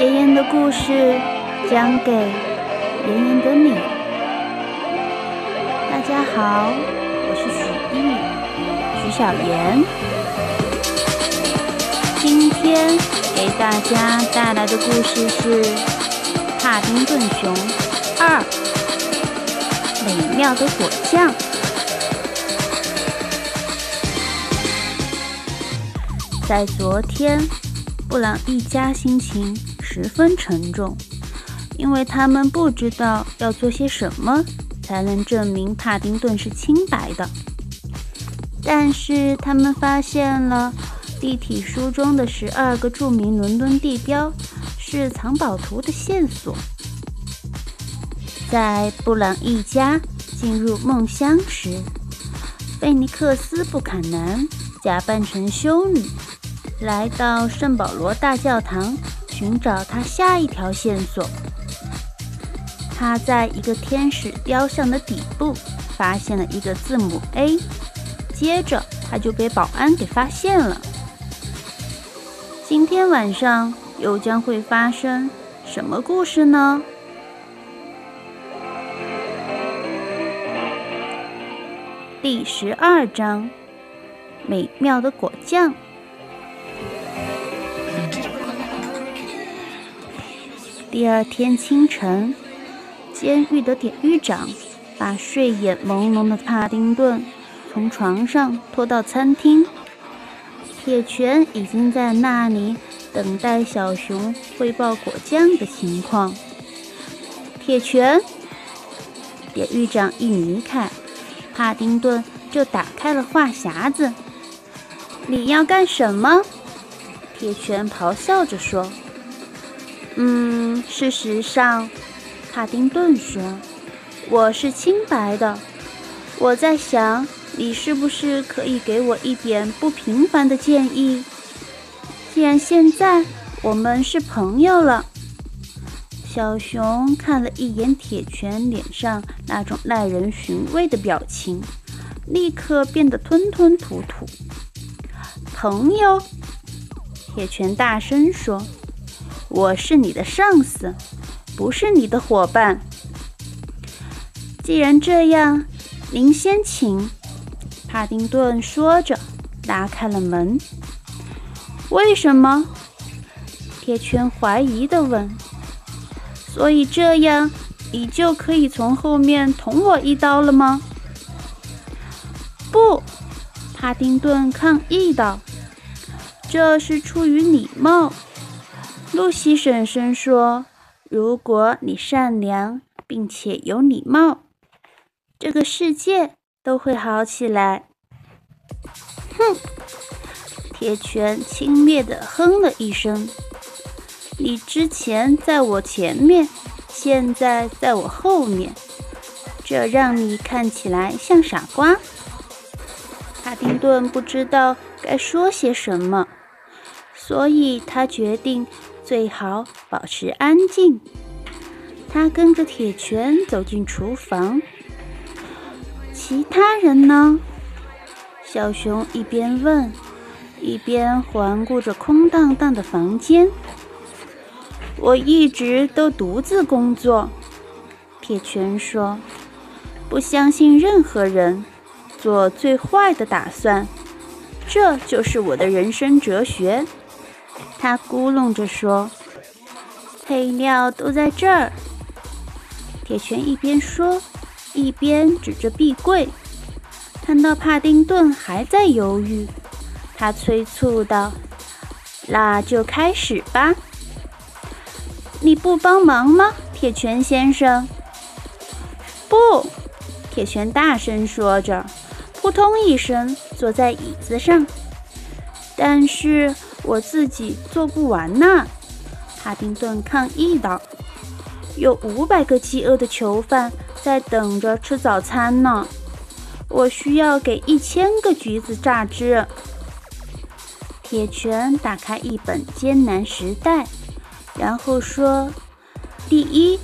妍妍的故事讲给妍妍的你。大家好，我是许艺，许小妍。今天给大家带来的故事是《帕丁顿熊二：美妙的果酱》。在昨天，布朗一家心情十分沉重，因为他们不知道要做些什么才能证明帕丁顿是清白的。但是他们发现了地体书中的十二个著名伦敦地标是藏宝图的线索。在布朗一家进入梦乡时，菲尼克斯·布坎南假扮成修女。来到圣保罗大教堂寻找他下一条线索。他在一个天使雕像的底部发现了一个字母 A，接着他就被保安给发现了。今天晚上又将会发生什么故事呢？第十二章：美妙的果酱。第二天清晨，监狱的典狱长把睡眼朦胧的帕丁顿从床上拖到餐厅。铁拳已经在那里等待小熊汇报果酱的情况。铁拳，典狱长一离开，帕丁顿就打开了话匣子。你要干什么？铁拳咆哮着说。嗯，事实上，帕丁顿说：“我是清白的。我在想，你是不是可以给我一点不平凡的建议？既然现在我们是朋友了。”小熊看了一眼铁拳脸上那种耐人寻味的表情，立刻变得吞吞吐吐。朋友，铁拳大声说。我是你的上司，不是你的伙伴。既然这样，您先请。帕丁顿说着，拉开了门。为什么？铁圈怀疑地问。所以这样，你就可以从后面捅我一刀了吗？不，帕丁顿抗议道。这是出于礼貌。露西婶婶说：“如果你善良并且有礼貌，这个世界都会好起来。”哼！铁拳轻蔑地哼了一声：“你之前在我前面，现在在我后面，这让你看起来像傻瓜。”帕丁顿不知道该说些什么，所以他决定。最好保持安静。他跟着铁拳走进厨房。其他人呢？小熊一边问，一边环顾着空荡荡的房间。我一直都独自工作，铁拳说。不相信任何人，做最坏的打算，这就是我的人生哲学。他咕哝着说：“配料都在这儿。”铁拳一边说，一边指着壁柜。看到帕丁顿还在犹豫，他催促道：“那就开始吧。”你不帮忙吗，铁拳先生？不，铁拳大声说着，扑通一声坐在椅子上。但是。我自己做不完呢，帕丁顿抗议道：“有五百个饥饿的囚犯在等着吃早餐呢，我需要给一千个橘子榨汁。”铁拳打开一本《艰难时代》，然后说：“第一，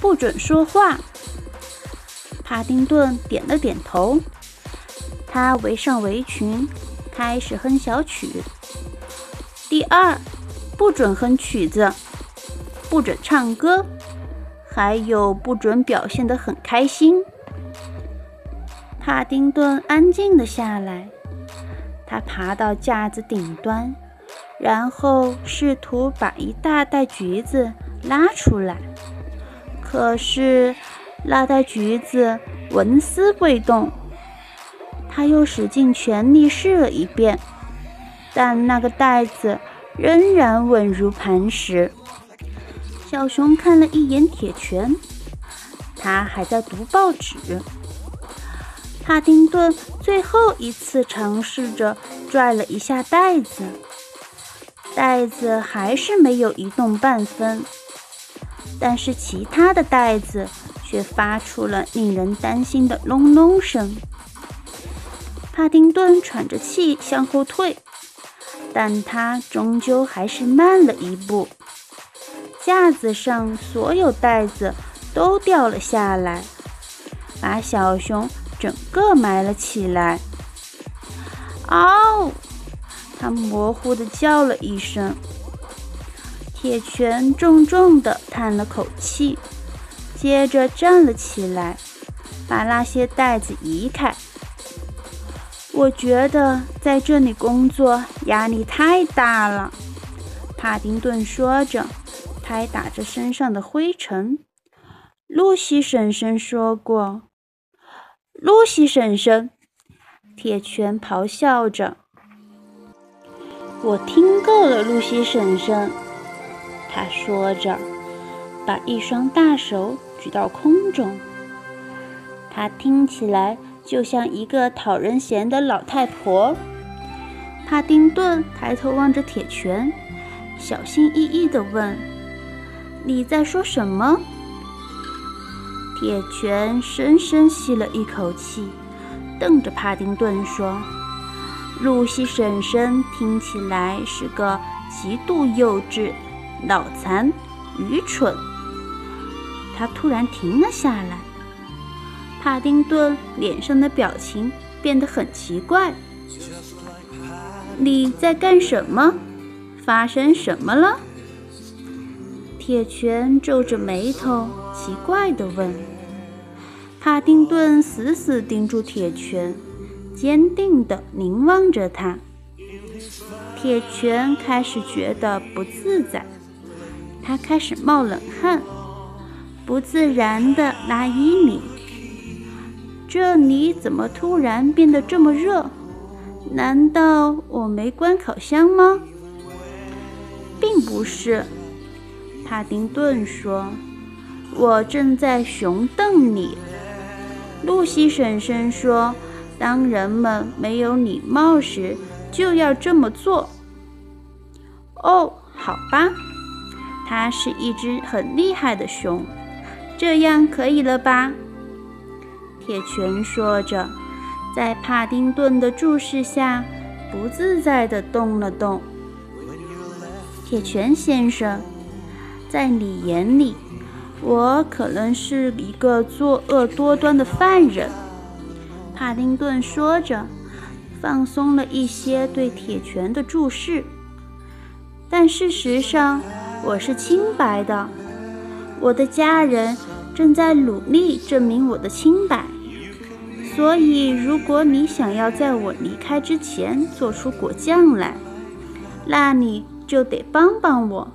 不准说话。”帕丁顿点了点头，他围上围裙，开始哼小曲。第二，不准哼曲子。不准唱歌，还有不准表现得很开心。帕丁顿安静了下来，他爬到架子顶端，然后试图把一大袋橘子拉出来。可是那袋橘子纹丝未动。他又使尽全力试了一遍，但那个袋子仍然稳如磐石。小熊看了一眼铁拳，他还在读报纸。帕丁顿最后一次尝试着拽了一下袋子，袋子还是没有移动半分。但是其他的袋子却发出了令人担心的隆隆声。帕丁顿喘着气向后退，但他终究还是慢了一步。架子上所有袋子都掉了下来，把小熊整个埋了起来。嗷！他模糊地叫了一声。铁拳重重地叹了口气，接着站了起来，把那些袋子移开。我觉得在这里工作压力太大了，帕丁顿说着，拍打着身上的灰尘。露西婶婶说过：“露西婶婶。”铁拳咆哮着：“我听够了，露西婶婶。”他说着，把一双大手举到空中。他听起来。就像一个讨人嫌的老太婆。帕丁顿抬头望着铁拳，小心翼翼地问：“你在说什么？”铁拳深深吸了一口气，瞪着帕丁顿说：“露西婶婶听起来是个极度幼稚、脑残、愚蠢。”他突然停了下来。帕丁顿脸上的表情变得很奇怪。你在干什么？发生什么了？铁拳皱着眉头，奇怪地问。帕丁顿死死盯住铁拳，坚定地凝望着他。铁拳开始觉得不自在，他开始冒冷汗，不自然地拉衣领。这里怎么突然变得这么热？难道我没关烤箱吗？并不是，帕丁顿说：“我正在熊瞪你。”露西婶婶说：“当人们没有礼貌时，就要这么做。”哦，好吧，它是一只很厉害的熊，这样可以了吧？铁拳说着，在帕丁顿的注视下，不自在地动了动。铁拳先生，在你眼里，我可能是一个作恶多端的犯人。帕丁顿说着，放松了一些对铁拳的注视。但事实上，我是清白的。我的家人。正在努力证明我的清白，所以如果你想要在我离开之前做出果酱来，那你就得帮帮我。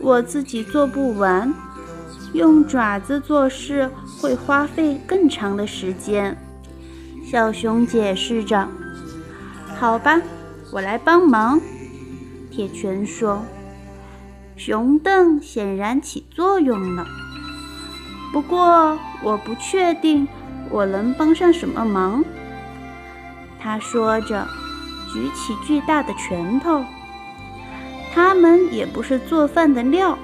我自己做不完，用爪子做事会花费更长的时间。小熊解释着。好吧，我来帮忙。铁拳说。熊凳显然起作用了。不过我不确定我能帮上什么忙。”他说着，举起巨大的拳头。他们也不是做饭的料。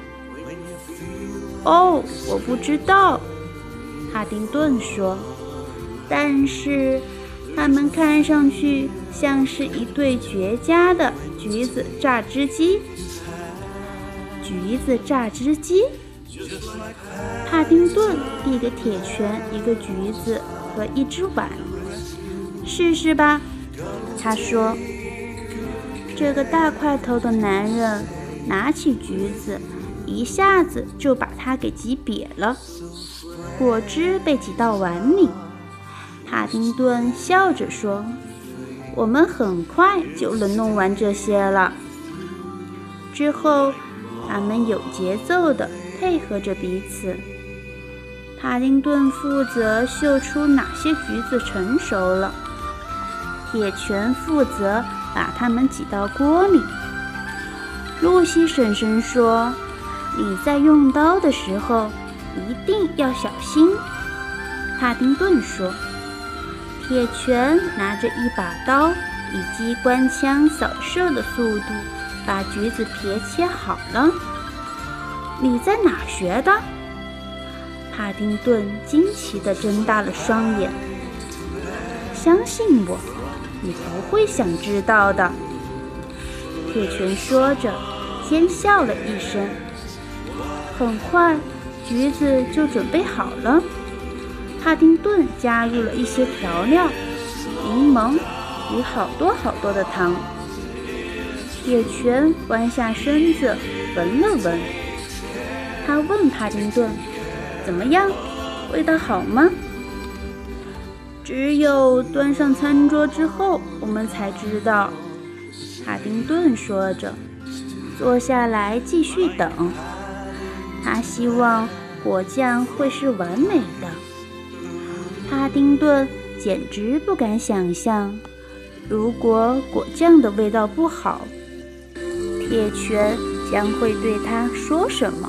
哦，我不知道，哈丁顿说。但是他们看上去像是一对绝佳的橘子榨汁机。橘子榨汁机。帕丁顿递给铁拳一个橘子和一只碗，试试吧。他说：“这个大块头的男人拿起橘子，一下子就把它给挤瘪了，果汁被挤到碗里。帕丁顿笑着说：“我们很快就能弄完这些了。”之后，他们有节奏地配合着彼此。帕丁顿负责嗅出哪些橘子成熟了，铁拳负责把它们挤到锅里。露西婶婶说：“你在用刀的时候一定要小心。”帕丁顿说：“铁拳拿着一把刀，以机关枪扫射的速度把橘子皮切好了。”你在哪学的？帕丁顿惊奇地睁大了双眼。相信我，你不会想知道的。铁拳说着，奸笑了一声。很快，橘子就准备好了。帕丁顿加入了一些调料，柠檬与好多好多的糖。铁拳弯下身子闻了闻，他问帕丁顿：“怎么样？味道好吗？”只有端上餐桌之后，我们才知道。帕丁顿说着，坐下来继续等。他希望果酱会是完美的。帕丁顿简直不敢想象，如果果酱的味道不好，铁拳将会对他说什么。